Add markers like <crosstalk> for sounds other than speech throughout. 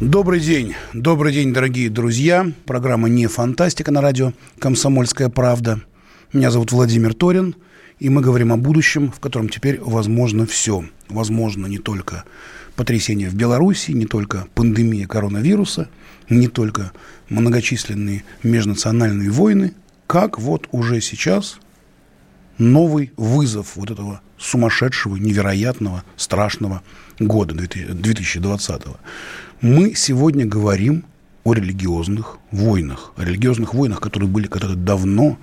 Добрый день, добрый день, дорогие друзья. Программа «Не фантастика» на радио «Комсомольская правда». Меня зовут Владимир Торин, и мы говорим о будущем, в котором теперь возможно все. Возможно не только потрясение в Беларуси, не только пандемия коронавируса, не только многочисленные межнациональные войны, как вот уже сейчас новый вызов вот этого сумасшедшего, невероятного, страшного года 2020 -го. Мы сегодня говорим о религиозных войнах. О религиозных войнах, которые были когда-то давно,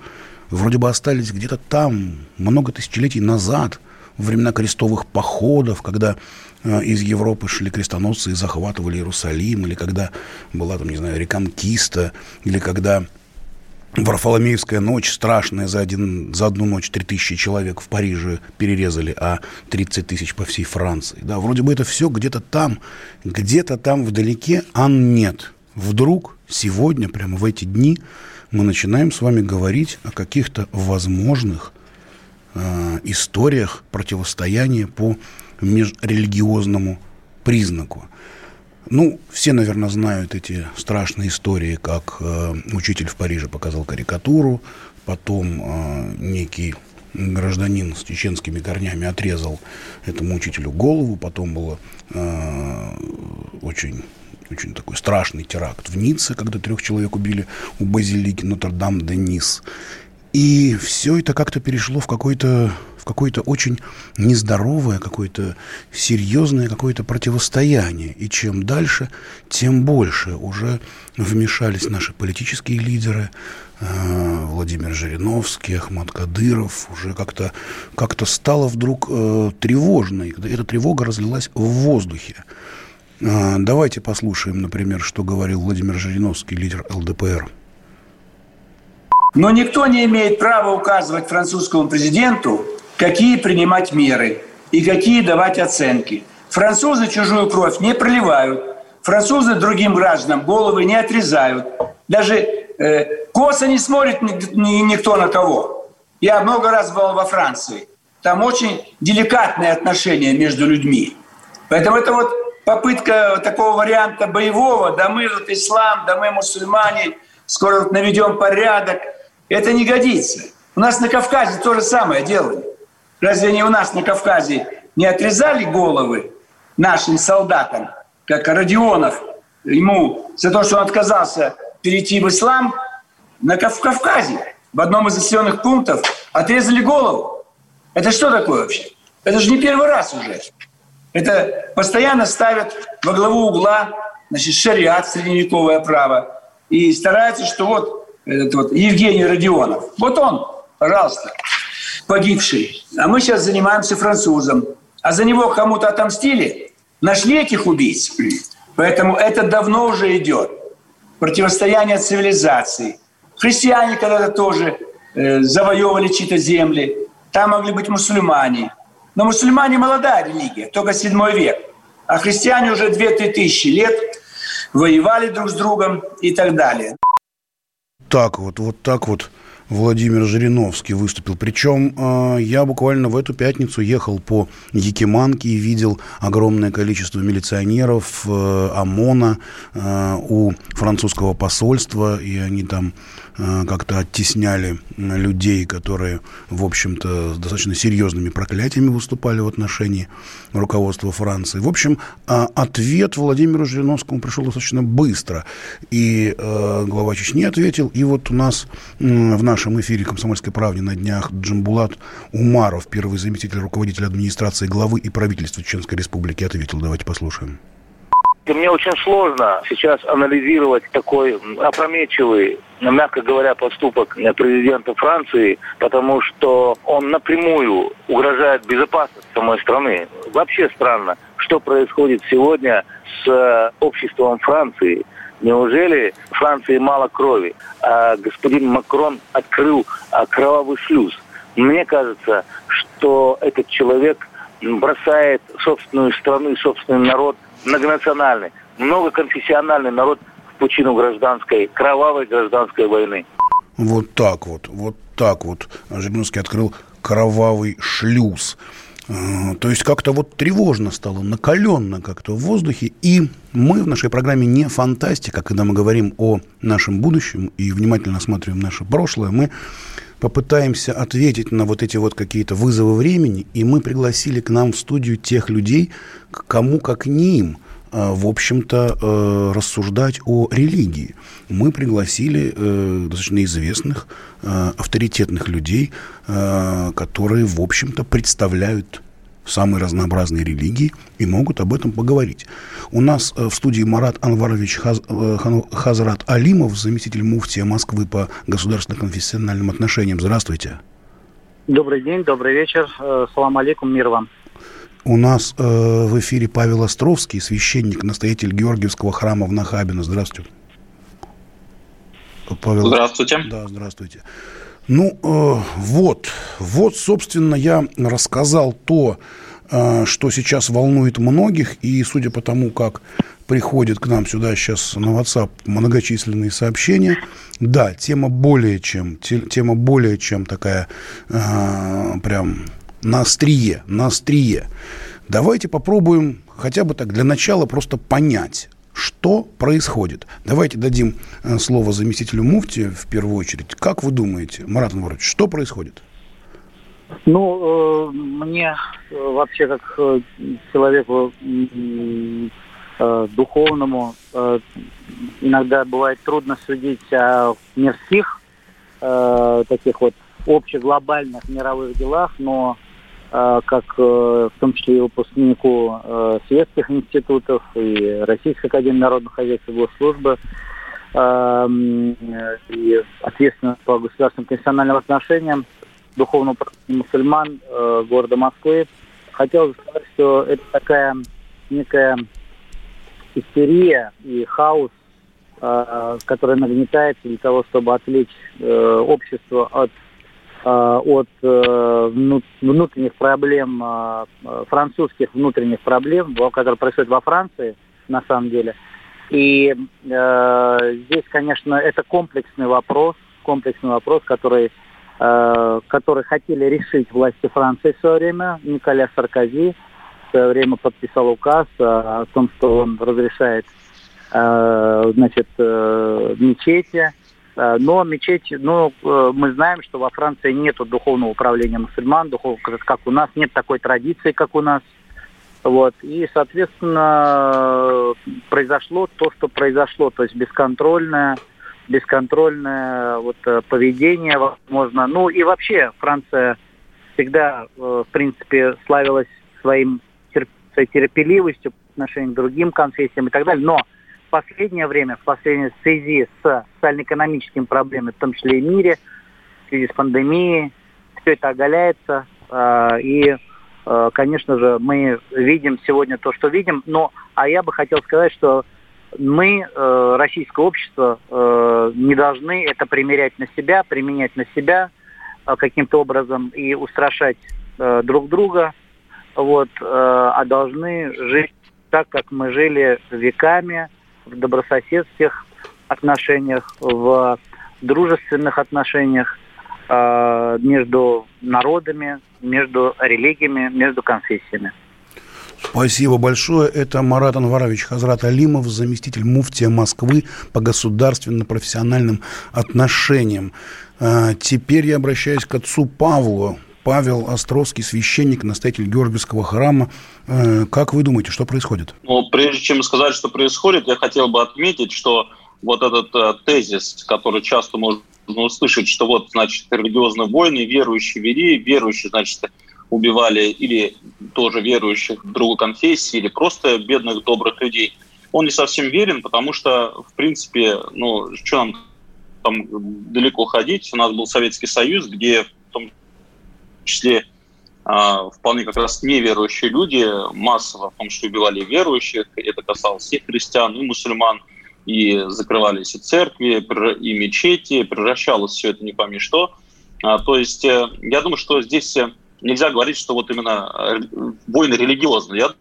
вроде бы остались где-то там, много тысячелетий назад, во времена крестовых походов, когда э, из Европы шли крестоносцы и захватывали Иерусалим, или когда была там, не знаю, реконкиста, или когда Варфоломеевская ночь страшная, за, один, за одну ночь 3000 человек в Париже перерезали, а 30 тысяч по всей Франции. Да, вроде бы это все где-то там, где-то там вдалеке, а нет. Вдруг сегодня, прямо в эти дни, мы начинаем с вами говорить о каких-то возможных э, историях противостояния по межрелигиозному признаку. Ну, все, наверное, знают эти страшные истории, как э, учитель в Париже показал карикатуру, потом э, некий гражданин с чеченскими корнями отрезал этому учителю голову, потом было э, очень очень такой страшный теракт в Ницце, когда трех человек убили у базилики Нотр-Дам-де-Нис. И все это как-то перешло в какой-то какое-то очень нездоровое, какое-то серьезное какое-то противостояние. И чем дальше, тем больше уже вмешались наши политические лидеры, э, Владимир Жириновский, Ахмад Кадыров, уже как-то как стало вдруг э, тревожно. И эта тревога разлилась в воздухе. Э, давайте послушаем, например, что говорил Владимир Жириновский, лидер ЛДПР. Но никто не имеет права указывать французскому президенту, какие принимать меры и какие давать оценки. Французы чужую кровь не проливают, французы другим гражданам головы не отрезают, даже э, косо не смотрит ни, ни, никто на кого. Я много раз был во Франции. Там очень деликатные отношения между людьми. Поэтому это вот попытка такого варианта боевого, да мы вот ислам, да мы мусульмане, скоро вот наведем порядок, это не годится. У нас на Кавказе то же самое делали. Разве они у нас на Кавказе не отрезали головы нашим солдатам, как Родионов ему за то, что он отказался перейти в ислам на Кавказе, в одном из заселенных пунктов отрезали голову. Это что такое вообще? Это же не первый раз уже. Это постоянно ставят во главу угла значит, шариат, средневековое право. И стараются, что вот этот вот Евгений Родионов, вот он, пожалуйста, погибший. А мы сейчас занимаемся французом. А за него кому-то отомстили? Нашли этих убийц? Поэтому это давно уже идет. Противостояние цивилизаций. Христиане когда-то тоже э, завоевывали чьи-то земли. Там могли быть мусульмане. Но мусульмане молодая религия, только 7 век. А христиане уже 2-3 тысячи лет воевали друг с другом и так далее. Так вот, вот так вот Владимир Жириновский выступил. Причем э, я буквально в эту пятницу ехал по Якиманке и видел огромное количество милиционеров э, ОМОНа э, у французского посольства, и они там как-то оттесняли людей, которые, в общем-то, с достаточно серьезными проклятиями выступали в отношении руководства Франции. В общем, а, ответ Владимиру Жириновскому пришел достаточно быстро. И глава Чечни ответил, и вот у нас в нашем эфире «Комсомольской правде» на днях Джамбулат Умаров, первый заместитель руководителя администрации главы и правительства Чеченской Республики, ответил. Давайте послушаем. Мне очень сложно сейчас анализировать такой опрометчивый, мягко говоря, поступок президента Франции, потому что он напрямую угрожает безопасности самой страны. Вообще странно, что происходит сегодня с э, обществом Франции. Неужели Франции мало крови? А господин Макрон открыл а, кровавый шлюз. Мне кажется, что этот человек бросает собственную страну, собственный народ, многонациональный, многоконфессиональный народ в пучину гражданской, кровавой гражданской войны. Вот так вот, вот так вот Жириновский открыл кровавый шлюз. А, то есть как-то вот тревожно стало, накаленно как-то в воздухе. И мы в нашей программе не фантастика, когда мы говорим о нашем будущем и внимательно осматриваем наше прошлое, мы попытаемся ответить на вот эти вот какие-то вызовы времени, и мы пригласили к нам в студию тех людей, кому как не им, в общем-то, э, рассуждать о религии. Мы пригласили э, достаточно известных, э, авторитетных людей, которые, в общем-то, представляют самые разнообразные религии и могут об этом поговорить. У нас в студии Марат Анварович Хаз, Хазрат Алимов, заместитель муфтия Москвы по государственно-конфессиональным отношениям. Здравствуйте. Добрый день, добрый вечер. Салам алейкум, мир вам. У нас э, в эфире Павел Островский, священник, настоятель Георгиевского храма в Нахабино. Здравствуйте. Павел. Здравствуйте. Да, здравствуйте. Ну, э, вот, вот, собственно, я рассказал то, э, что сейчас волнует многих, и судя по тому, как приходит к нам сюда сейчас на WhatsApp многочисленные сообщения, да, тема более чем, тема более чем такая, э, прям на острие, на острие. Давайте попробуем хотя бы так для начала просто понять, что происходит. Давайте дадим э, слово заместителю муфти в первую очередь. Как вы думаете, Марат Анварович, что происходит? Ну, э, мне э, вообще как человеку духовному иногда бывает трудно судить о мирских таких вот общеглобальных мировых делах, но как э, в том числе и выпускнику э, светских институтов и Российской академии народного хозяйства госслужбы и ответственно по государственным конституциональным отношениям духовного мусульман э, города Москвы. Хотел сказать, что это такая некая истерия и хаос, который нагнетается для того, чтобы отвлечь общество от от э, внутренних проблем, э, французских внутренних проблем, которые происходят во Франции, на самом деле. И э, здесь, конечно, это комплексный вопрос, комплексный вопрос, который, э, который хотели решить власти Франции в свое время. Николя Саркози в свое время подписал указ о том, что он разрешает э, значит, э, мечети, Э, но мечеть, ну, э, мы знаем, что во Франции нет духовного управления мусульман, духов, как у нас, нет такой традиции, как у нас. Вот. И, соответственно, произошло то, что произошло, то есть бесконтрольное, бесконтрольное вот, э, поведение, возможно. Ну и вообще Франция всегда, в принципе, славилась своим терпеливостью по отношению к другим конфессиям и так далее. Но последнее время, в последнее в связи с социально-экономическими проблемами, в том числе и в мире, в связи с пандемией, все это оголяется. Э, и, э, конечно же, мы видим сегодня то, что видим. Но, а я бы хотел сказать, что мы, э, российское общество, э, не должны это примерять на себя, применять на себя э, каким-то образом и устрашать э, друг друга, вот, э, а должны жить так, как мы жили веками, в добрососедских отношениях, в дружественных отношениях э, между народами, между религиями, между конфессиями. Спасибо большое. Это Марат Анварович Хазрат Алимов, заместитель муфтия Москвы по государственно-профессиональным отношениям. А, теперь я обращаюсь к отцу Павлу. Павел Островский, священник, настоятель Георгиевского храма. Э, как вы думаете, что происходит? Ну, прежде чем сказать, что происходит, я хотел бы отметить, что вот этот э, тезис, который часто можно услышать, что вот, значит, религиозные войны, верующие вели, верующие, значит, убивали или тоже верующих другой конфессии, или просто бедных, добрых людей. Он не совсем верен, потому что, в принципе, ну, что нам там далеко ходить? У нас был Советский Союз, где в том числе а, вполне как раз неверующие люди массово, том числе убивали верующих, это касалось всех христиан и мусульман, и закрывались и церкви, и мечети, превращалось все это не пойми что. А, то есть э, я думаю, что здесь э, нельзя говорить, что вот именно э, войны религиозные. Я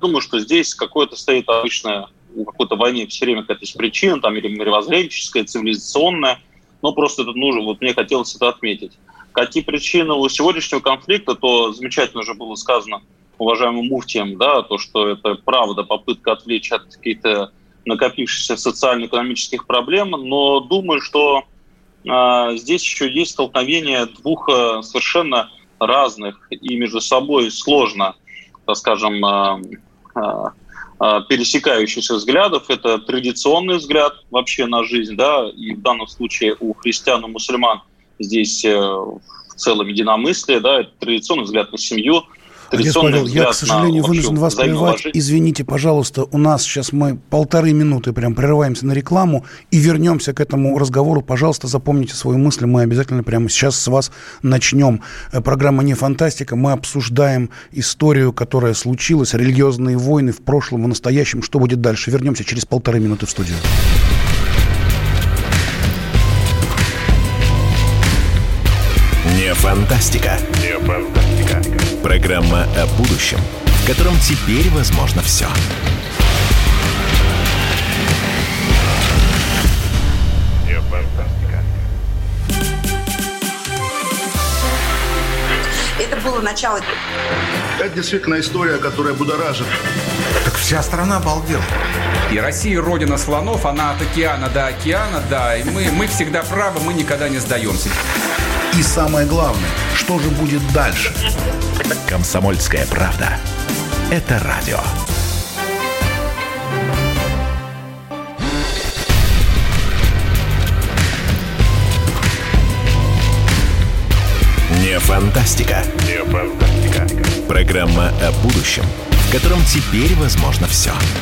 думаю, что здесь какое-то стоит обычное у какой-то войны все время какая-то есть причина, там или мировоззренческая, цивилизационная, но просто это нужно, вот мне хотелось это отметить. Какие причины у сегодняшнего конфликта, то замечательно уже было сказано уважаемым муфтием, да, то, что это правда попытка отвлечь от каких-то накопившихся социально-экономических проблем, но думаю, что э, здесь еще есть столкновение двух э, совершенно разных и между собой сложно, так скажем, э, э, пересекающихся взглядов. Это традиционный взгляд вообще на жизнь, да, и в данном случае у христиан и мусульман здесь э, в целом единомыслие, да, это традиционный взгляд на семью – Отец Павел, я, к сожалению, вынужден вас прервать. Извините, пожалуйста, у нас сейчас мы полторы минуты прям прерываемся на рекламу и вернемся к этому разговору. Пожалуйста, запомните свою мысль. Мы обязательно прямо сейчас с вас начнем. Э, программа «Не фантастика». Мы обсуждаем историю, которая случилась, религиозные войны в прошлом, в настоящем. Что будет дальше? Вернемся через полторы минуты в студию. Фантастика. Не фантастика. Программа о будущем, в котором теперь возможно все. Не фантастика. Это было начало. Это действительно история, которая будоражит. Так вся страна обалдела. И Россия родина слонов, она от океана до океана, да. И мы, мы всегда правы, мы никогда не сдаемся. И самое главное, что же будет дальше? Комсомольская правда. Это радио. Не фантастика. Не фантастика. Программа о будущем, в котором теперь возможно все. Все.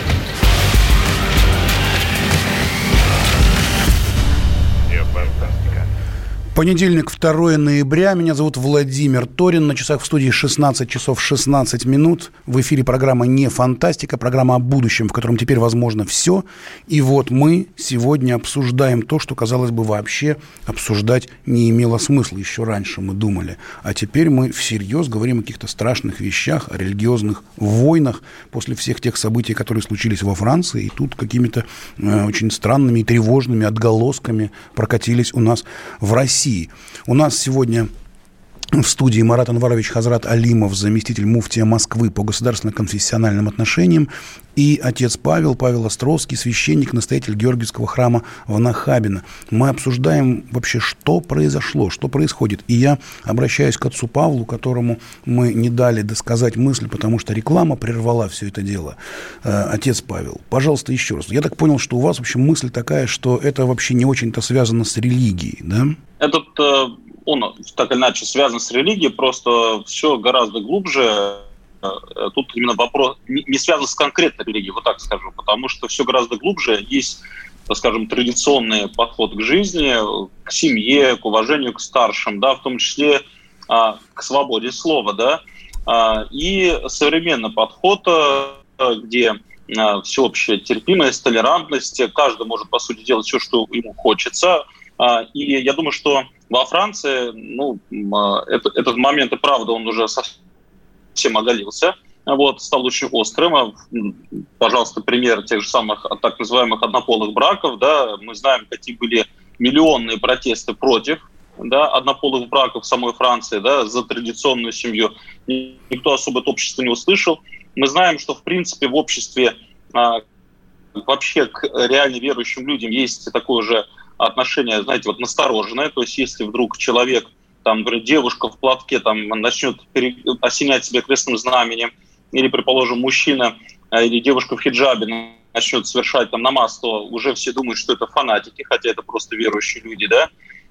Понедельник, 2 ноября. Меня зовут Владимир Торин. На часах в студии 16 часов 16 минут. В эфире программа «Не фантастика», программа о будущем, в котором теперь возможно все. И вот мы сегодня обсуждаем то, что, казалось бы, вообще обсуждать не имело смысла. Еще раньше мы думали. А теперь мы всерьез говорим о каких-то страшных вещах, о религиозных войнах после всех тех событий, которые случились во Франции. И тут какими-то э, очень странными и тревожными отголосками прокатились у нас в России. России. У нас сегодня в студии Марат Анварович Хазрат Алимов, заместитель муфтия Москвы по государственно-конфессиональным отношениям, и отец Павел, Павел Островский, священник, настоятель Георгиевского храма в Нахабино. Мы обсуждаем вообще, что произошло, что происходит. И я обращаюсь к отцу Павлу, которому мы не дали досказать мысль, потому что реклама прервала все это дело. Э, отец Павел, пожалуйста, еще раз. Я так понял, что у вас вообще мысль такая, что это вообще не очень-то связано с религией, да? Этот э, он так или иначе связан с религией, просто все гораздо глубже. Э, тут именно вопрос не связан с конкретной религией, вот так скажу, потому что все гораздо глубже. Есть, так скажем, традиционный подход к жизни, к семье, к уважению к старшим, да, в том числе а, к свободе слова, да, а, и современный подход, э, где всеобщая терпимость, толерантность, каждый может, по сути, делать все, что ему хочется – и я думаю, что во Франции, ну, а, это, этот момент, и правда, он уже совсем оголился, вот, стал очень острым. А, пожалуйста, пример тех же самых так называемых однополых браков, да, мы знаем, какие были миллионные протесты против да, однополых браков в самой Франции, да, за традиционную семью. Никто особо это общество не услышал. Мы знаем, что, в принципе, в обществе а, вообще к реально верующим людям есть такое же отношение, знаете, вот настороженное. То есть если вдруг человек, там, например, девушка в платке там, начнет осенять себя крестным знаменем, или, предположим, мужчина э, или девушка в хиджабе начнет совершать там намаз, то уже все думают, что это фанатики, хотя это просто верующие люди, да.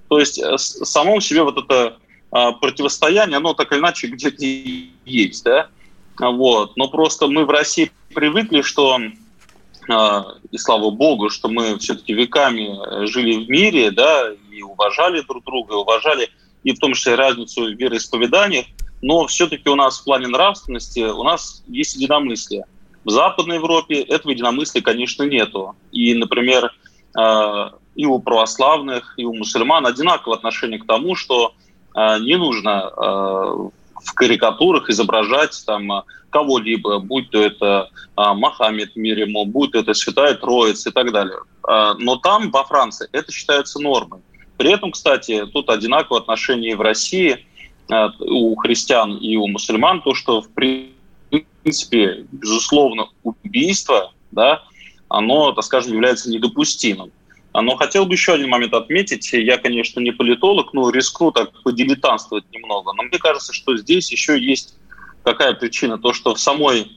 То есть э, само себе вот это а, противостояние, оно так или иначе где-то есть, да. Вот. Но просто мы в России привыкли, что и слава богу, что мы все-таки веками жили в мире, да, и уважали друг друга, уважали и в том числе разницу в вероисповеданиях. но все-таки у нас в плане нравственности у нас есть единомыслие. В Западной Европе этого единомыслия, конечно, нету. И, например, э, и у православных, и у мусульман одинаковое отношение к тому, что э, не нужно э, в карикатурах изображать там кого-либо, будь то это Махаммед мир ему, будь то это Святая Троица и так далее. Но там, во Франции, это считается нормой. При этом, кстати, тут одинаковое отношение и в России у христиан и у мусульман, то, что в принципе, безусловно, убийство, да, оно, так скажем, является недопустимым. Но хотел бы еще один момент отметить. Я, конечно, не политолог, но рискну так подилетантствовать немного. Но мне кажется, что здесь еще есть какая причина. То, что в самой,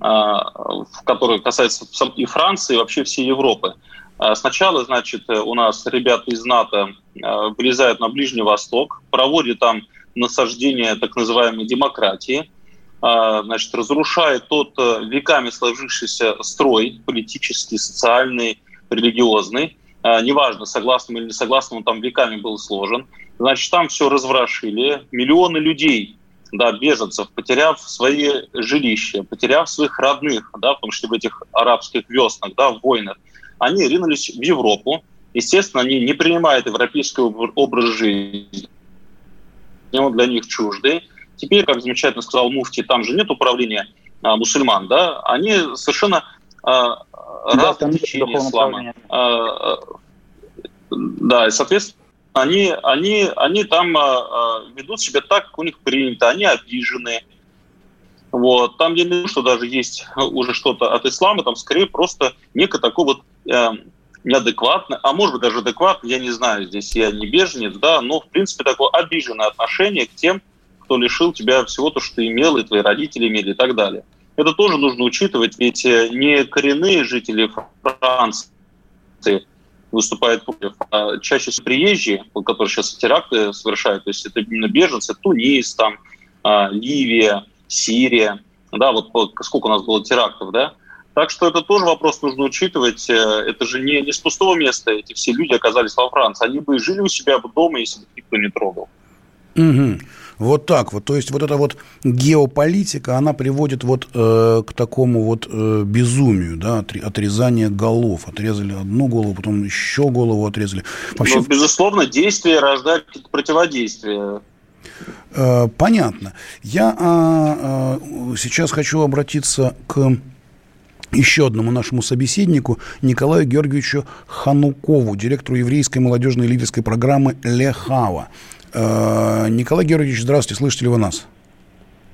а, в которой касается и Франции, и вообще всей Европы. А, сначала, значит, у нас ребята из НАТО а, вылезают на Ближний Восток, проводят там насаждение так называемой демократии – а, значит, разрушает тот веками сложившийся строй политический, социальный, религиозный. А, неважно, согласным или не согласным, он там веками был сложен. Значит, там все разворошили. Миллионы людей, да, беженцев, потеряв свои жилища, потеряв своих родных, да, потому что в этих арабских веснах, да, в войнах, они ринулись в Европу. Естественно, они не принимают европейский образ жизни. Он для них чуждый Теперь, как замечательно сказал Муфти, там же нет управления а, мусульман, да, они совершенно а, да, разные течения ислама. А, да, и, соответственно, они, они, они там а, ведут себя так, как у них принято, они обижены. Вот. Там я не думаю, что даже есть уже что-то от ислама, там скорее просто некое такое вот э, неадекватное, а может быть даже адекватное, я не знаю, здесь я не беженец, да, но в принципе такое обиженное отношение к тем, кто лишил тебя всего то, что ты имел, и твои родители имели, и так далее. Это тоже нужно учитывать, ведь э, не коренные жители Франции выступают против, а чаще всего приезжие, которые сейчас теракты совершают, то есть это именно беженцы, Тунис, там, а, Ливия, Сирия, да, вот сколько у нас было терактов, да, так что это тоже вопрос нужно учитывать. Э, это же не, не с пустого места эти все люди оказались во Франции. Они бы жили у себя дома, если бы никто не трогал. Угу. Вот так вот. То есть вот эта вот геополитика, она приводит вот э, к такому вот э, безумию, да, отрезание голов. Отрезали одну голову, потом еще голову отрезали. Вообще... Ну, безусловно, действие рождает противодействие. Э, понятно. Я э, э, сейчас хочу обратиться к еще одному нашему собеседнику Николаю Георгиевичу Ханукову, директору еврейской молодежной лидерской программы «Лехава». Э, Николай Георгиевич, здравствуйте, слышите ли вы нас?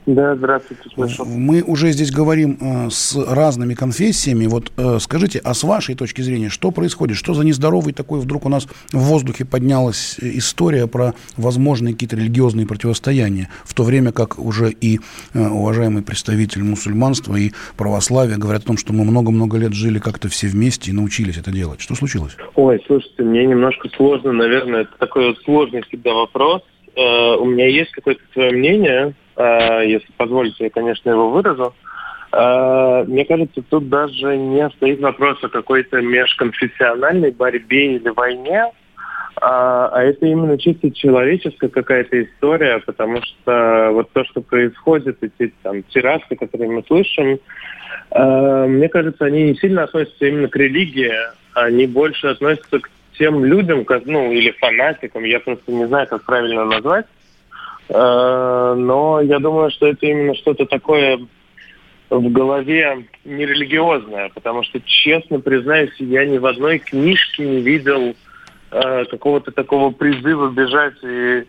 Да, здравствуйте, слышу. Мы уже здесь говорим э, с разными конфессиями. Вот э, скажите, а с вашей точки зрения, что происходит? Что за нездоровый такой вдруг у нас в воздухе поднялась история про возможные какие-то религиозные противостояния, в то время как уже и э, уважаемый представитель мусульманства и православия говорят о том, что мы много-много лет жили как-то все вместе и научились это делать. Что случилось? Ой, слушайте, мне немножко сложно, наверное, это такой вот сложный всегда вопрос. Э, у меня есть какое-то свое мнение, если позволите, я, конечно, его выразу. Э, мне кажется, тут даже не стоит вопрос о какой-то межконфессиональной борьбе или войне, а, а это именно чисто человеческая какая-то история, потому что вот то, что происходит, эти там теракты, которые мы слышим, э, мне кажется, они не сильно относятся именно к религии, они больше относятся к тем людям, как, ну, или фанатикам, я просто не знаю, как правильно назвать, Э, но я думаю, что это именно что-то такое в голове нерелигиозное, потому что, честно признаюсь, я ни в одной книжке не видел э, какого-то такого призыва бежать и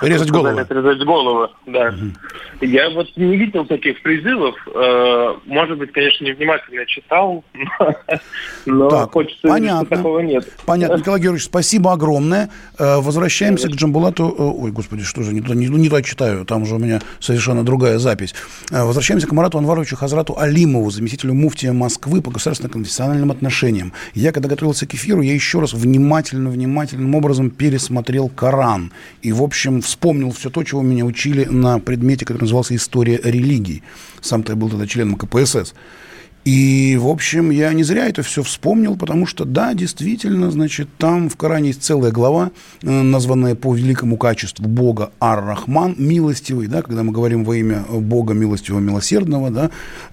Резать голову. Отрезать голову, да. Угу. Я вот не видел таких призывов. Э, может быть, конечно, невнимательно читал, <laughs> но так, хочется понятно. Видеть, что такого нет. Понятно. Николай Георгиевич, спасибо огромное. Э, возвращаемся к Джамбулату. Э, ой, господи, что же, не туда, не, не туда читаю, там уже у меня совершенно другая запись. Возвращаемся к Марату Анваровичу Хазрату Алимову, заместителю муфтия Москвы по государственно-конфессиональным отношениям. Я, когда готовился к эфиру, я еще раз внимательно, внимательным образом пересмотрел Коран. И, в общем, вспомнил все то, чего меня учили на предмете, который назывался «История религии». Сам-то я был тогда членом КПСС. И, в общем, я не зря это все вспомнил, потому что, да, действительно, значит, там в Коране есть целая глава, э, названная по великому качеству Бога Ар-Рахман, милостивый, да, когда мы говорим во имя Бога милостивого, милосердного, э,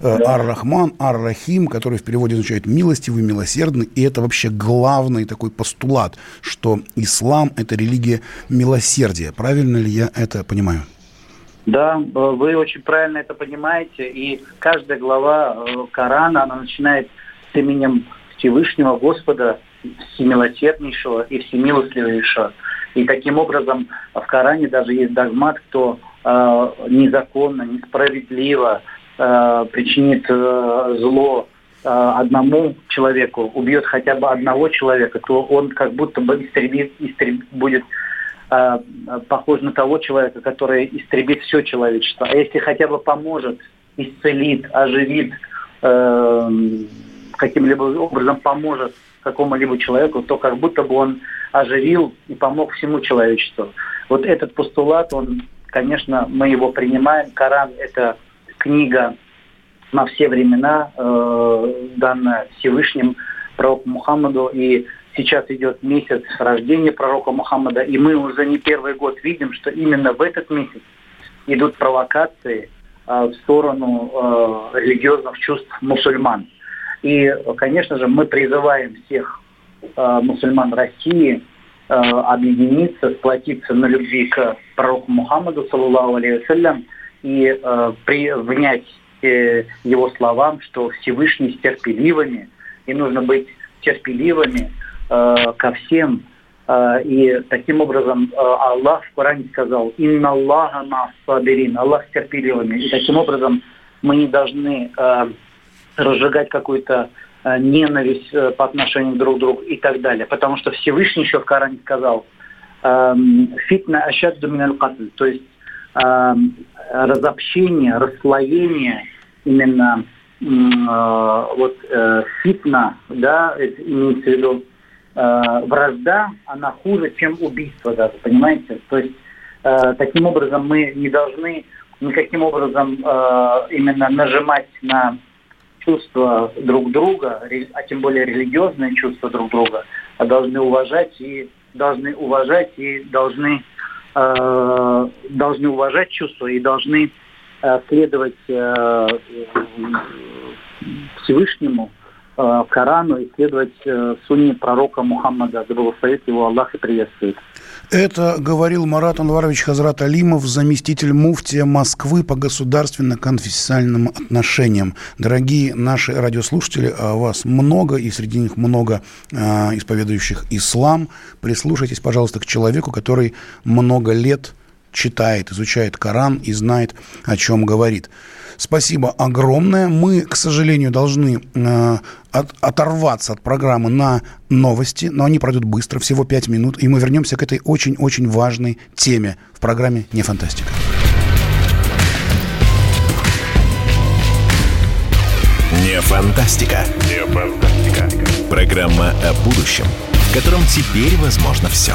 да. Ар-Рахман, Ар-Рахим, который в переводе означает милостивый, милосердный, и это вообще главный такой постулат, что ислам – это религия милосердия. Правильно ли я это понимаю? Да, вы очень правильно это понимаете. И каждая глава э, Корана, она начинает с именем Всевышнего Господа, Всемилосерднейшего и Всемилостливейшего. И таким образом в Коране даже есть догмат, кто э, незаконно, несправедливо э, причинит э, зло э, одному человеку, убьет хотя бы одного человека, то он как будто бы истребит, истребит будет Э, похож на того человека, который истребит все человечество. А если хотя бы поможет, исцелит, оживит, э, каким-либо образом поможет какому-либо человеку, то как будто бы он оживил и помог всему человечеству. Вот этот постулат, он, конечно, мы его принимаем. Коран – это книга на все времена, э, данная Всевышним пророку Мухаммаду, и Сейчас идет месяц рождения пророка Мухаммада, и мы уже не первый год видим, что именно в этот месяц идут провокации э, в сторону э, религиозных чувств мусульман. И, конечно же, мы призываем всех э, мусульман России э, объединиться, сплотиться на любви к пророку Мухаммаду, саллаллаху алейhi и э, при, внять э, его словам, что Всевышний с терпеливыми, и нужно быть терпеливыми ко всем. Э, и таким образом э, Аллах в Коране сказал «Инна Аллаха сабирин» Аллах с терпеливыми. И таким образом мы не должны разжигать какую-то ненависть по отношению друг к другу и так далее. Потому что Всевышний еще в Коране сказал «Фитна ашадду миналь катль», то есть разобщение, расслоение именно вот фитна, да, имеется в виду э, вражда, она хуже, чем убийство даже, понимаете? То есть э, таким образом мы не должны никаким образом э, именно нажимать на чувства друг друга, а тем более религиозные чувства друг друга, а должны уважать и должны уважать и должны э, должны уважать чувства и должны э, следовать э, Всевышнему э, Корану и следовать э, сунне пророка Мухаммада, да благословит его Аллах и приветствует. Это говорил Марат Анварович Хазрат Алимов, заместитель муфтия Москвы по государственно-конфессиональным отношениям. Дорогие наши радиослушатели, а вас много, и среди них много э, исповедующих ислам. Прислушайтесь, пожалуйста, к человеку, который много лет читает, изучает Коран и знает, о чем говорит. Спасибо огромное. Мы, к сожалению, должны э, от, оторваться от программы на новости, но они пройдут быстро, всего 5 минут, и мы вернемся к этой очень-очень важной теме в программе «Не фантастика». Не фантастика. Не фантастика. Программа о будущем, в котором теперь возможно все.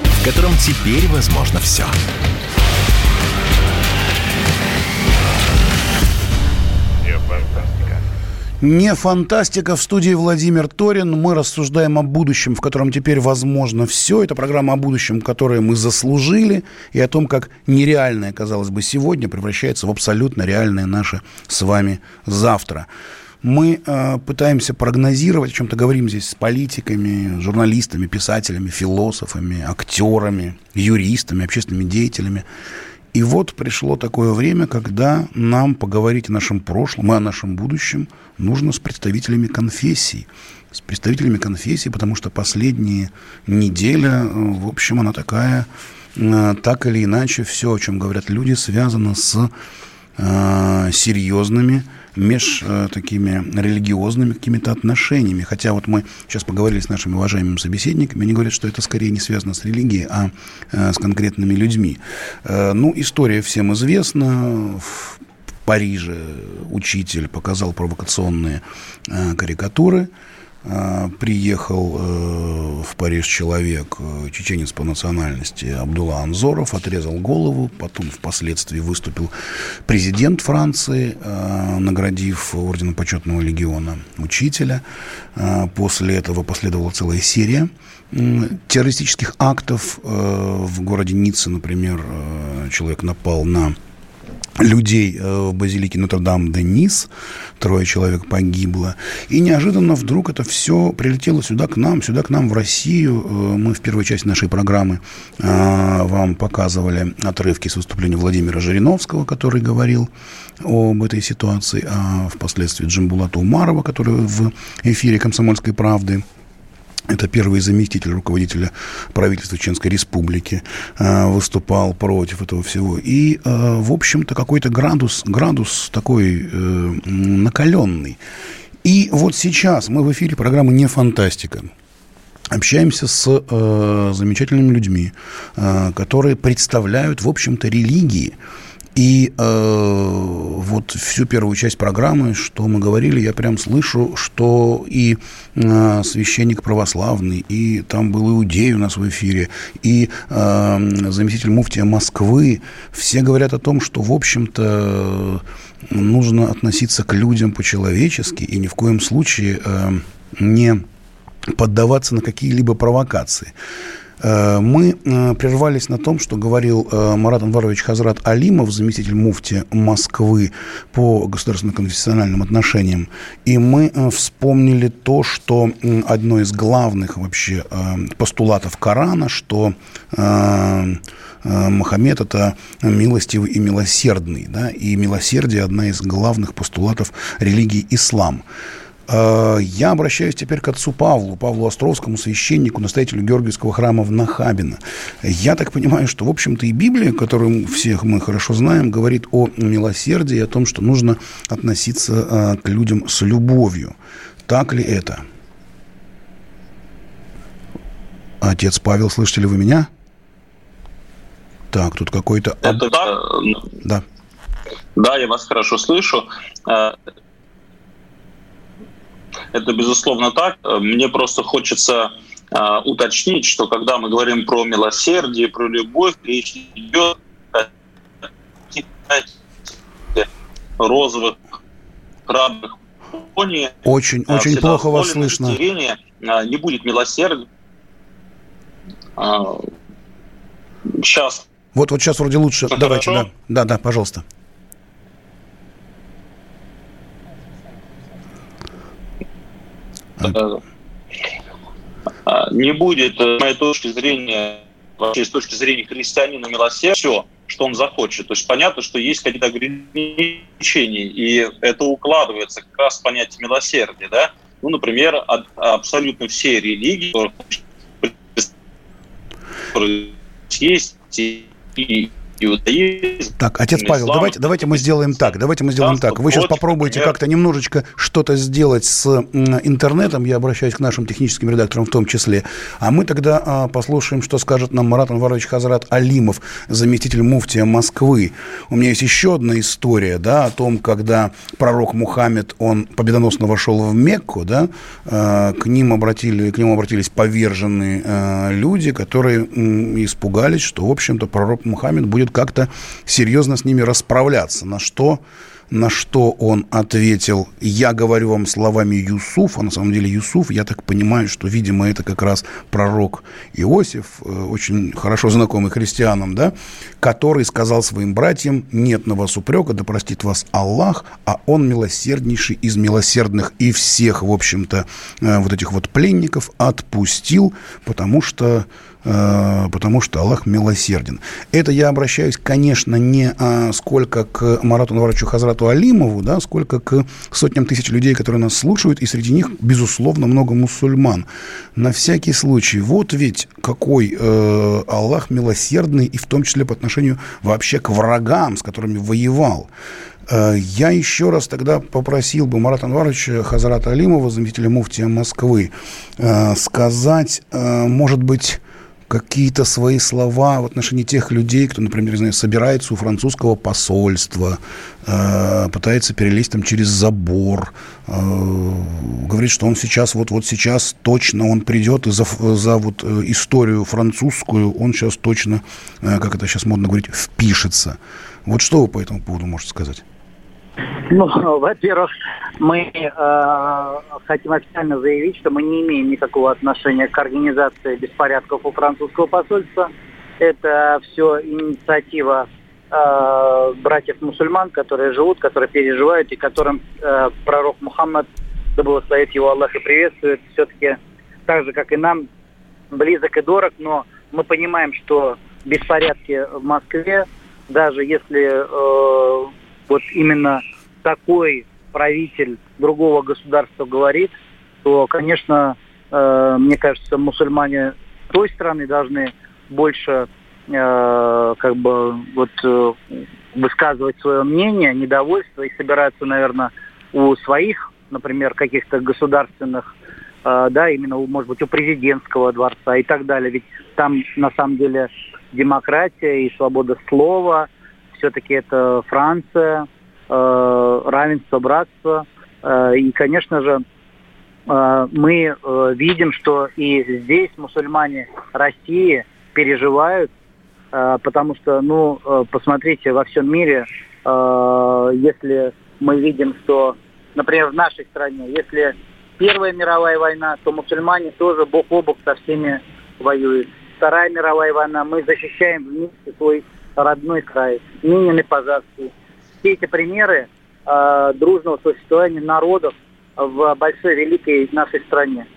в котором теперь возможно все. Не фантастика. В студии Владимир Торин. Мы рассуждаем о будущем, в котором теперь возможно все. Это программа о будущем, которое мы заслужили, и о том, как нереальное, казалось бы, сегодня превращается в абсолютно реальное наше с вами завтра. Мы э, пытаемся прогнозировать, о чем-то говорим здесь с политиками, журналистами, писателями, философами, актерами, юристами, общественными деятелями. И вот пришло такое время, когда нам поговорить о нашем прошлом и о нашем будущем нужно с представителями конфессий. С представителями конфессий, потому что последняя неделя, в общем, она такая, э, так или иначе, все, о чем говорят люди, связано с э, серьезными меж э, такими религиозными какими-то отношениями. Хотя вот мы сейчас поговорили с нашими уважаемыми собеседниками, они говорят, что это скорее не связано с религией, а э, с конкретными людьми. Э, ну, история всем известна. В Париже учитель показал провокационные э, карикатуры. А, приехал э, в Париж человек, э, чеченец по национальности Абдулла Анзоров, отрезал голову, потом впоследствии выступил президент Франции, э, наградив орденом почетного легиона учителя. После этого последовала целая серия террористических актов. В городе Ницце, например, человек напал на людей э, в базилике Нотр-Дам-де-Нис. Трое человек погибло. И неожиданно вдруг это все прилетело сюда к нам, сюда к нам в Россию. Э, мы в первой части нашей программы э, вам показывали отрывки с выступления Владимира Жириновского, который говорил об этой ситуации, а впоследствии Джимбулата Умарова, который в эфире «Комсомольской правды» Это первый заместитель руководителя правительства Чеченской Республики э, выступал против этого всего. И, э, в общем-то, какой-то градус, градус такой э, накаленный. И вот сейчас мы в эфире программы «Не фантастика». Общаемся с э, замечательными людьми, э, которые представляют, в общем-то, религии, и э, вот всю первую часть программы, что мы говорили, я прям слышу, что и э, священник православный, и там был иудей у нас в эфире, и э, заместитель муфтия Москвы, все говорят о том, что, в общем-то, нужно относиться к людям по-человечески и ни в коем случае э, не поддаваться на какие-либо провокации. Э, мы э, прервались на том, что говорил э, Марат Анварович Хазрат Алимов, заместитель муфти Москвы по государственно-конфессиональным отношениям. И мы вспомнили то, что одно из главных вообще постулатов Корана, что Мухаммед – это милостивый и милосердный. Да? И милосердие – одна из главных постулатов религии ислам. Э, я обращаюсь теперь к отцу Павлу, Павлу Островскому, священнику, настоятелю Георгиевского храма в Нахабино. Я так понимаю, что, в общем-то, и Библия, которую всех мы хорошо знаем, говорит о милосердии, о том, что нужно относиться э, к людям с любовью. Так ли это? Отец Павел, слышите ли вы меня? Так, тут какой-то... Это да? Да. Да, я вас хорошо слышу. Э, это безусловно так. Мне просто хочется э, уточнить, что когда мы говорим про милосердие, про любовь, речь идет о розовых храбрых пони. Очень, а, очень плохо вас слышно. А, не будет милосердия. Сейчас. Вот, вот сейчас вроде лучше. Хорошо? Давайте, да. Да, да, пожалуйста. Не будет, с моей точки зрения, вообще с точки зрения христианина милосердия, все, что он захочет. То есть понятно, что есть какие-то ограничения, и это укладывается как раз в понятие милосердия. Да? Ну, например, абсолютно все религии, которые есть, и иудаизм. Так, отец Павел, ислам, давайте, давайте мы сделаем так. Давайте мы сделаем так. Вы сейчас попробуйте как-то немножечко что-то сделать с интернетом. Я обращаюсь к нашим техническим редакторам в том числе. А мы тогда а, послушаем, что скажет нам Марат Анварович Хазрат Алимов, заместитель муфтия Москвы. У меня есть еще одна история, да, о том, когда пророк Мухаммед, он победоносно вошел в Мекку, да, а, к ним обратили, к нему обратились поверженные а, люди, которые испугались, что, в общем-то, пророк Мухаммед будет как-то серьезно с ними расправляться. На что на что он ответил, я говорю вам словами Юсуф, а на самом деле Юсуф, я так понимаю, что, видимо, это как раз пророк Иосиф, э, очень хорошо знакомый христианам, да, который сказал своим братьям, нет на вас упрека, да простит вас Аллах, а он милосерднейший из милосердных и всех, в общем-то, э, вот этих вот пленников отпустил, потому что потому что Аллах милосерден. Это я обращаюсь, конечно, не а, сколько к Марату Наварчу Хазрату Алимову, да, сколько к сотням тысяч людей, которые нас слушают, и среди них, безусловно, много мусульман. На всякий случай, вот ведь какой э, Аллах милосердный, и в том числе по отношению вообще к врагам, с которыми воевал. Э, я еще раз тогда попросил бы Марата Анваровича Хазрата Алимова, заместителя муфтия Москвы, э, сказать, может быть, какие-то свои слова в отношении тех людей, кто, например, знаю, собирается у французского посольства, э, пытается перелезть там через забор, э, говорит, что он сейчас, вот, вот сейчас точно он придет и за, за вот э, историю французскую он сейчас точно, э, как это сейчас модно говорить, впишется. Вот что вы по этому поводу можете сказать? Ну, во-первых, мы э, хотим официально заявить, что мы не имеем никакого отношения к организации беспорядков у французского посольства. Это все инициатива э, братьев-мусульман, которые живут, которые переживают, и которым э, пророк Мухаммад, да благословит его Аллах и приветствует, все-таки так же, как и нам, близок и дорог, но мы понимаем, что беспорядки в Москве, даже если э, вот именно такой правитель другого государства говорит, то, конечно, э, мне кажется, мусульмане той страны должны больше э, как бы вот э, высказывать свое мнение, недовольство и собираться, наверное, у своих, например, каких-то государственных, э, да, именно, может быть, у президентского дворца и так далее. Ведь там, на самом деле, демократия и свобода слова, все-таки это Франция, равенство, братство. Э, и, конечно же, э, мы видим, что и здесь мусульмане России переживают, потому что, ну, посмотрите, во всем мире, если мы видим, что, например, в нашей стране, если Первая мировая война, то мусульмане тоже бок о бок со всеми воюют. Вторая мировая война, мы защищаем вместе свой родной край. Минин и Пожарский все эти примеры э, дружного существования народов в большой, великой нашей стране.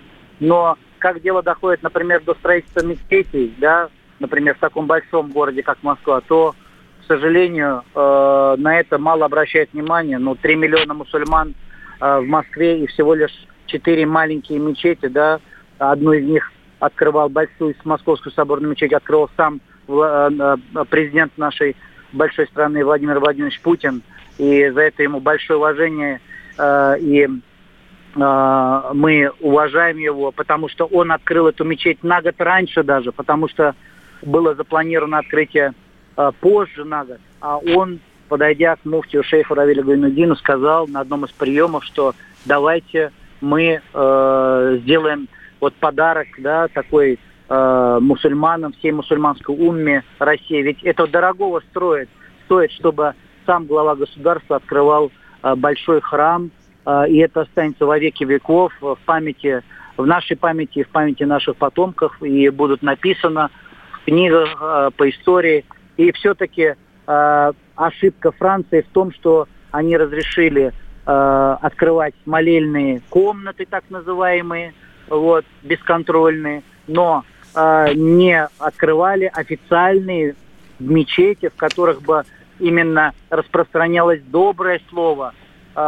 Но как дело доходит, например, до строительства мечетей, да, например, в таком большом городе, как Москва, то, к сожалению, э, на это мало обращает внимание. Ну, 3 миллиона мусульман э, в Москве и всего лишь 4 маленькие мечети, да, одну из них открывал большую Московскую соборную мечеть, открывал сам э, э, президент нашей большой страны Владимир Владимирович Путин, и за это ему большое уважение, э, и э, мы уважаем его, потому что он открыл эту мечеть на год раньше даже, потому что было запланировано открытие э, позже на год, а он, подойдя к муфтию шейху Равилю Гайнудину, сказал на одном из приемов, что давайте мы сделаем вот подарок, да, такой э, мусульманам, всей мусульманской умме России. Ведь это дорогого строит, стоит, чтобы сам глава государства открывал э, большой храм, э, и это останется во веки веков в памяти, в нашей памяти и в памяти наших потомков, и будут написано в книгах э, по истории. И все-таки э, ошибка Франции в том, что они разрешили э, открывать молельные комнаты, так называемые, вот, бесконтрольные, но э, не открывали официальные мечети, в которых бы именно распространялось доброе слово, э,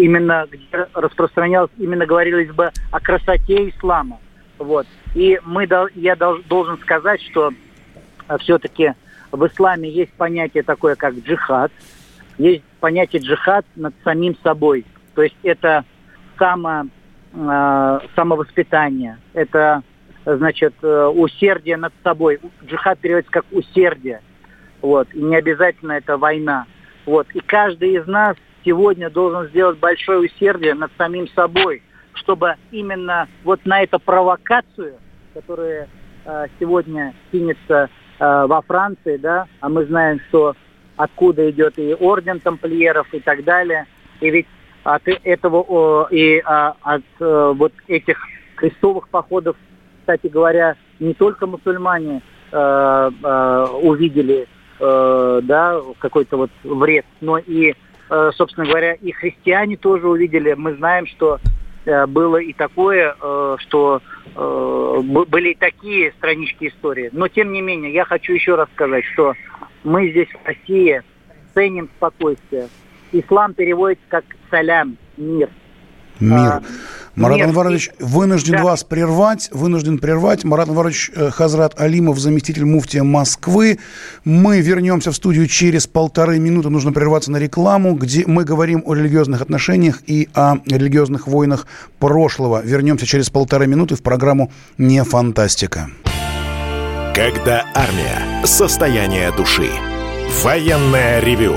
именно где распространялось, именно говорилось бы о красоте ислама. Вот. И мы, я должен сказать, что э, все-таки в исламе есть понятие такое, как джихад, есть понятие джихад над самим собой. То есть это само, самовоспитание, это значит, э, усердие над собой. Джихад переводится как усердие. Вот. И не обязательно это война. Вот. И каждый из нас сегодня должен сделать большое усердие над самим собой, чтобы именно вот на эту провокацию, которая э, сегодня кинется э, во Франции, да, а мы знаем, что откуда идет и орден тамплиеров и так далее. И ведь от этого и а, от э, вот этих крестовых походов, кстати говоря, не только мусульмане э, э, увидели да, какой-то вот вред, но и, собственно говоря, и христиане тоже увидели. Мы знаем, что было и такое, что были и такие странички истории. Но, тем не менее, я хочу еще раз сказать, что мы здесь в России ценим спокойствие, ислам переводится как салям, мир. Мир. Марат Нет, Анварович, вынужден да. вас прервать, вынужден прервать. Марат Анварович э, Хазрат Алимов, заместитель муфтия Москвы. Мы вернемся в студию через полторы минуты. Нужно прерваться на рекламу, где мы говорим о религиозных отношениях и о религиозных войнах прошлого. Вернемся через полторы минуты в программу «Не фантастика». Когда армия. Состояние души. Военное ревю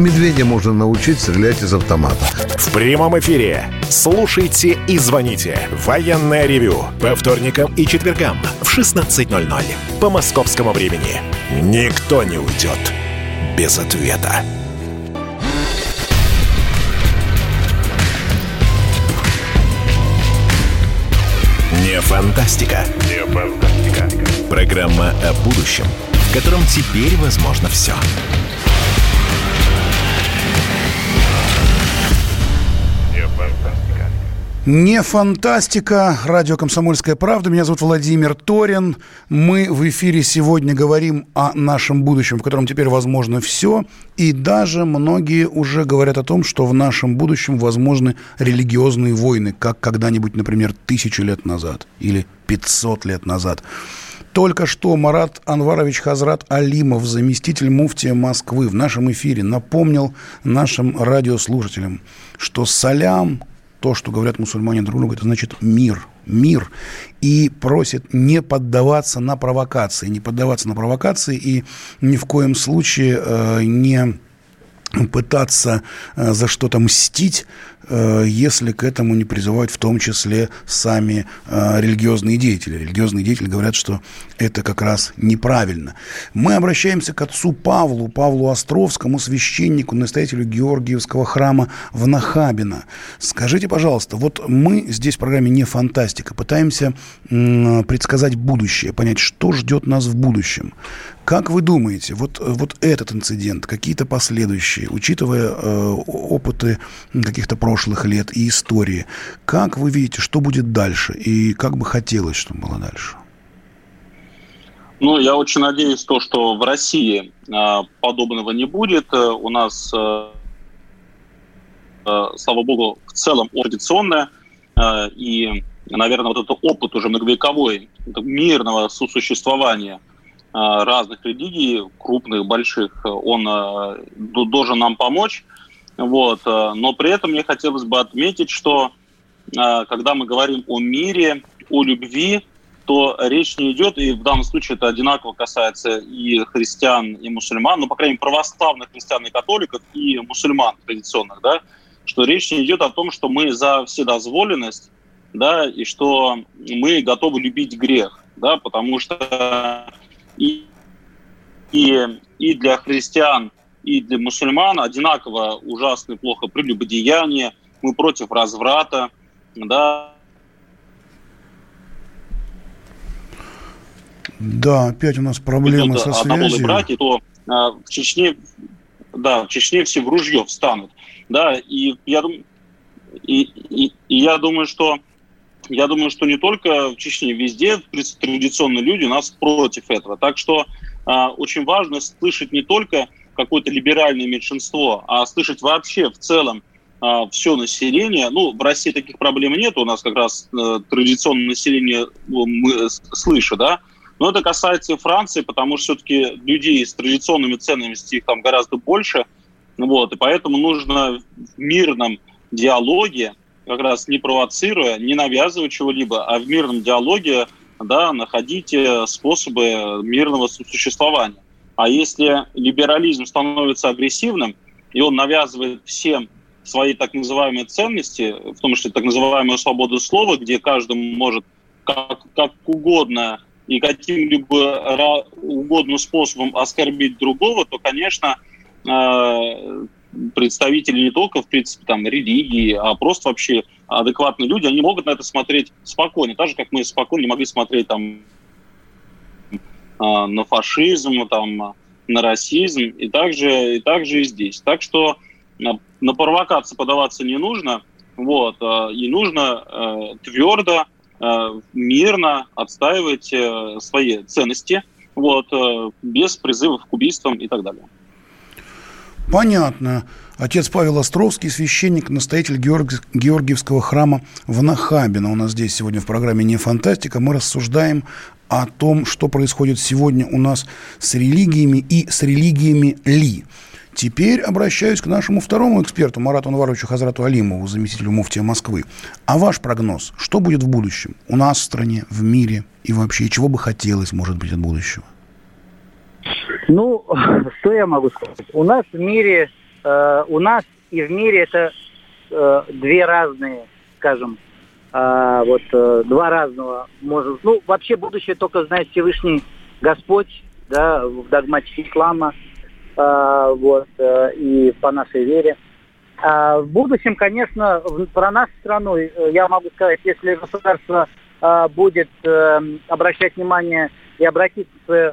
Медведя можно научить стрелять из автомата. В прямом эфире. Слушайте и звоните. Военное ревю. По вторникам и четвергам в 16.00. По московскому времени. Никто не уйдет без ответа. Не фантастика. Не фантастика. Программа о будущем, в котором теперь возможно все. Все. Не фантастика. Радио «Комсомольская правда». Меня зовут Владимир Торин. Мы в эфире сегодня говорим о нашем будущем, в котором теперь возможно все. И даже многие уже говорят о том, что в нашем будущем возможны религиозные войны, как когда-нибудь, например, тысячу лет назад или 500 лет назад. Только что Марат Анварович Хазрат Алимов, заместитель муфтия Москвы, в нашем эфире напомнил нашим радиослушателям, что салям то, что говорят мусульмане друг другу, это значит мир, мир. И просит не поддаваться на провокации, не поддаваться на провокации и ни в коем случае э, не пытаться э, за что-то мстить, Э, если к этому не призывают в том числе сами э, религиозные деятели. Религиозные деятели говорят, что это как раз неправильно. Мы обращаемся к отцу Павлу, Павлу Островскому, священнику, настоятелю Георгиевского храма в Нахабино. Скажите, пожалуйста, вот мы здесь в программе «Не фантастика» пытаемся предсказать будущее, понять, что ждет нас в будущем. Как вы думаете, вот, вот этот инцидент, какие-то последующие, учитывая э, опыты каких-то прошлых лет и истории, как вы видите, что будет дальше и как бы хотелось, чтобы было дальше? Ну, я очень надеюсь, то, что в России э, подобного не будет. Э, у нас, э, э, слава богу, в целом традиционная э, и, наверное, вот этот опыт уже многовековой мирного сосуществования – Э, разных религий, крупных, больших, он э, должен нам помочь. Вот. Э, но при этом мне хотелось бы отметить, что когда мы говорим о мире, о любви, то речь не идет, и в данном случае это одинаково касается и христиан, и мусульман, ну, по крайней мере, православных христиан и католиков, и мусульман традиционных, да, что речь не идет о том, что мы за вседозволенность, да, и что мы готовы любить грех, да, потому что и, и, и для христиан, и для мусульман одинаково ужасно и плохо прелюбодеяние, мы против разврата, да. Да, опять у нас проблемы со связью. брать, и то а, в Чечне, да, в Чечне все в ружье встанут, да, и я думаю, и, и, и я думаю, что я думаю, что не только в Чечне, везде традиционные люди у нас против этого. Так что э, очень важно слышать не только какое-то либеральное меньшинство, а слышать вообще в целом э, все население. Ну, в России таких проблем нет, у нас как раз э, традиционное население ну, мы слышим, да, но это касается и Франции, потому что все-таки людей с традиционными ценностями их там гораздо больше. Вот, и поэтому нужно в мирном диалоге, как раз не провоцируя, не навязывая чего-либо, а в мирном диалоге да, находить э, способы мирного существования. А если либерализм становится агрессивным, и он навязывает всем свои так называемые ценности, в том числе так называемую свободу слова, где каждый может как, как угодно и каким-либо угодным способом оскорбить другого, то, конечно, э, представители не только, в принципе, там, религии, а просто вообще адекватные люди, они могут на это смотреть спокойно, так же, как мы спокойно не могли смотреть там э, на фашизм, там, на расизм, и также, и также и здесь. Так что на, на провокации подаваться не нужно, вот, э, и нужно э, твердо, э, мирно отстаивать э, свои ценности, вот, э, без призывов к убийствам и так далее. Понятно. Отец Павел Островский, священник, настоятель Георг... Георгиевского храма в Нахабино. У нас здесь сегодня в программе «Не фантастика». Мы рассуждаем о том, что происходит сегодня у нас с религиями и с религиями ли. Теперь обращаюсь к нашему второму эксперту, Марату Анваровичу Хазрату Алимову, заместителю муфтия Москвы. А ваш прогноз, что будет в будущем? У нас в стране, в мире и вообще, чего бы хотелось, может быть, от будущего? Ну, <laughs> что я могу сказать? У нас в мире, э, у нас и в мире это э, две разные, скажем, э, вот э, два разного, может, ну, вообще будущее только знает Всевышний Господь, да, в догматике ислама, э, вот, э, и по нашей вере. А в будущем, конечно, в, про нашу страну, э, я могу сказать, если государство э, будет э, обращать внимание и обратить свое Э,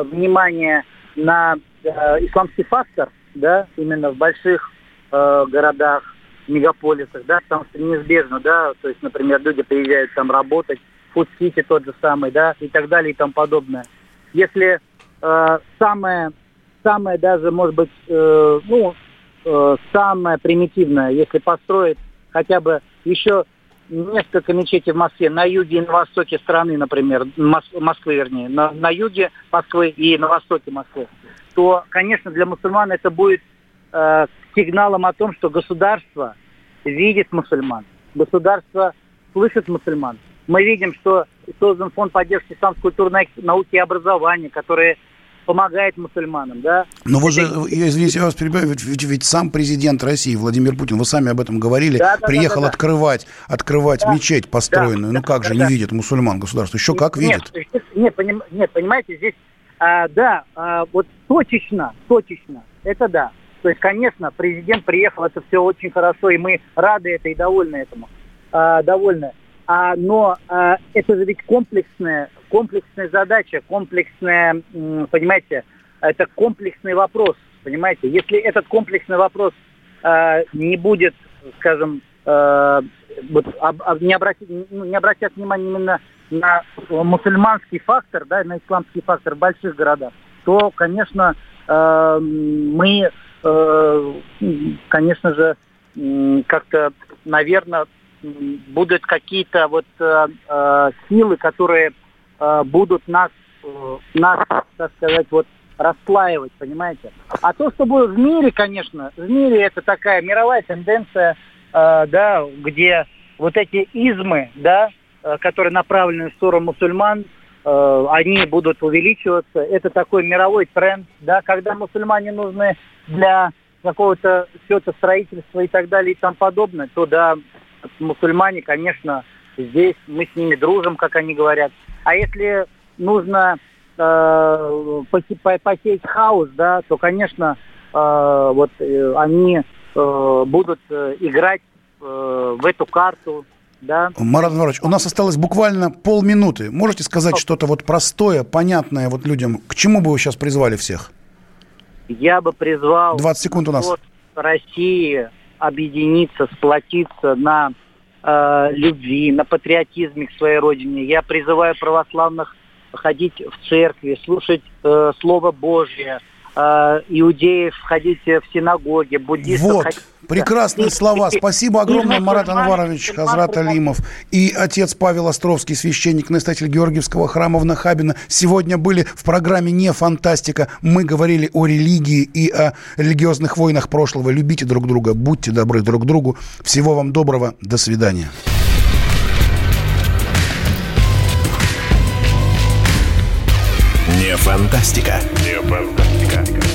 внимание на э, исламский фактор, да, именно в больших э, городах, мегаполисах, да, потому что неизбежно, да, то есть, например, люди приезжают там работать, Фуд-Сити тот же самый, да, и так далее и тому подобное. Если э, самое, самое даже, может быть, э, ну, э, самое примитивное, если построить хотя бы еще несколько мечетей в Москве, на юге и на востоке страны, например, Мос- Москвы, вернее, на, на юге Москвы и на востоке Москвы, то, конечно, для мусульман это будет э, сигналом о том, что государство видит мусульман, государство слышит мусульман. Мы видим, что создан фонд поддержки исламской культурной науки и образования, который помогает мусульманам, да. Но вы же, я извините, я вас перебиваю, ведь, ведь, ведь сам президент России Владимир Путин, вы сами об этом говорили, да, да, приехал да, да, открывать, открывать да, мечеть построенную. Да, ну как да, же да, не видит мусульман государство? Еще как видит? Нет, нет, поним, нет понимаете, здесь, а, да, а, вот точечно, точечно, это да. То есть, конечно, президент приехал, это все очень хорошо, и мы рады это и довольны этому. А, довольны. А, но а, это же ведь комплексная, комплексная задача, комплексная, понимаете, это комплексный вопрос, понимаете. Если этот комплексный вопрос а, не будет, скажем, а, вот, а, не, обратить, ну, не обратят внимания именно на мусульманский фактор, да, на исламский фактор в больших городах, то, конечно, э, мы, э, конечно же, как-то, наверное, будут какие-то вот э, э, силы, которые э, будут нас, э, нас, так сказать, вот расплаивать, понимаете? А то, что будет в мире, конечно, в мире это такая мировая тенденция, э, да, где вот эти измы, да, которые направлены в сторону мусульман, они будут увеличиваться. Это такой мировой тренд, да, когда мусульмане нужны для какого-то счета строительства и так далее и тому подобное, то да, мусульмане, конечно, здесь мы с ними дружим, как они говорят. А если нужно э, посеять хаос, да, то, конечно, э, вот э, они э, будут э, играть э, в эту карту, да. Марат Иванович, у нас осталось буквально полминуты. Можете сказать что-то вот простое, понятное вот людям? К чему бы вы сейчас призвали всех? Я бы призвал... 20 секунд у нас. России объединиться, сплотиться на э, любви, на патриотизме к своей родине. Я призываю православных ходить в церкви, слушать э, Слово Божье, иудеев ходить в синагоги, буддистов Вот, ходить... прекрасные слова. Спасибо огромное, Марат Анварович Хазрат Алимов и отец Павел Островский, священник, настоятель Георгиевского храма в Нахабино. Сегодня были в программе «Не фантастика». Мы говорили о религии и о религиозных войнах прошлого. Любите друг друга, будьте добры друг другу. Всего вам доброго. До свидания. Не фантастика. Не фантастика.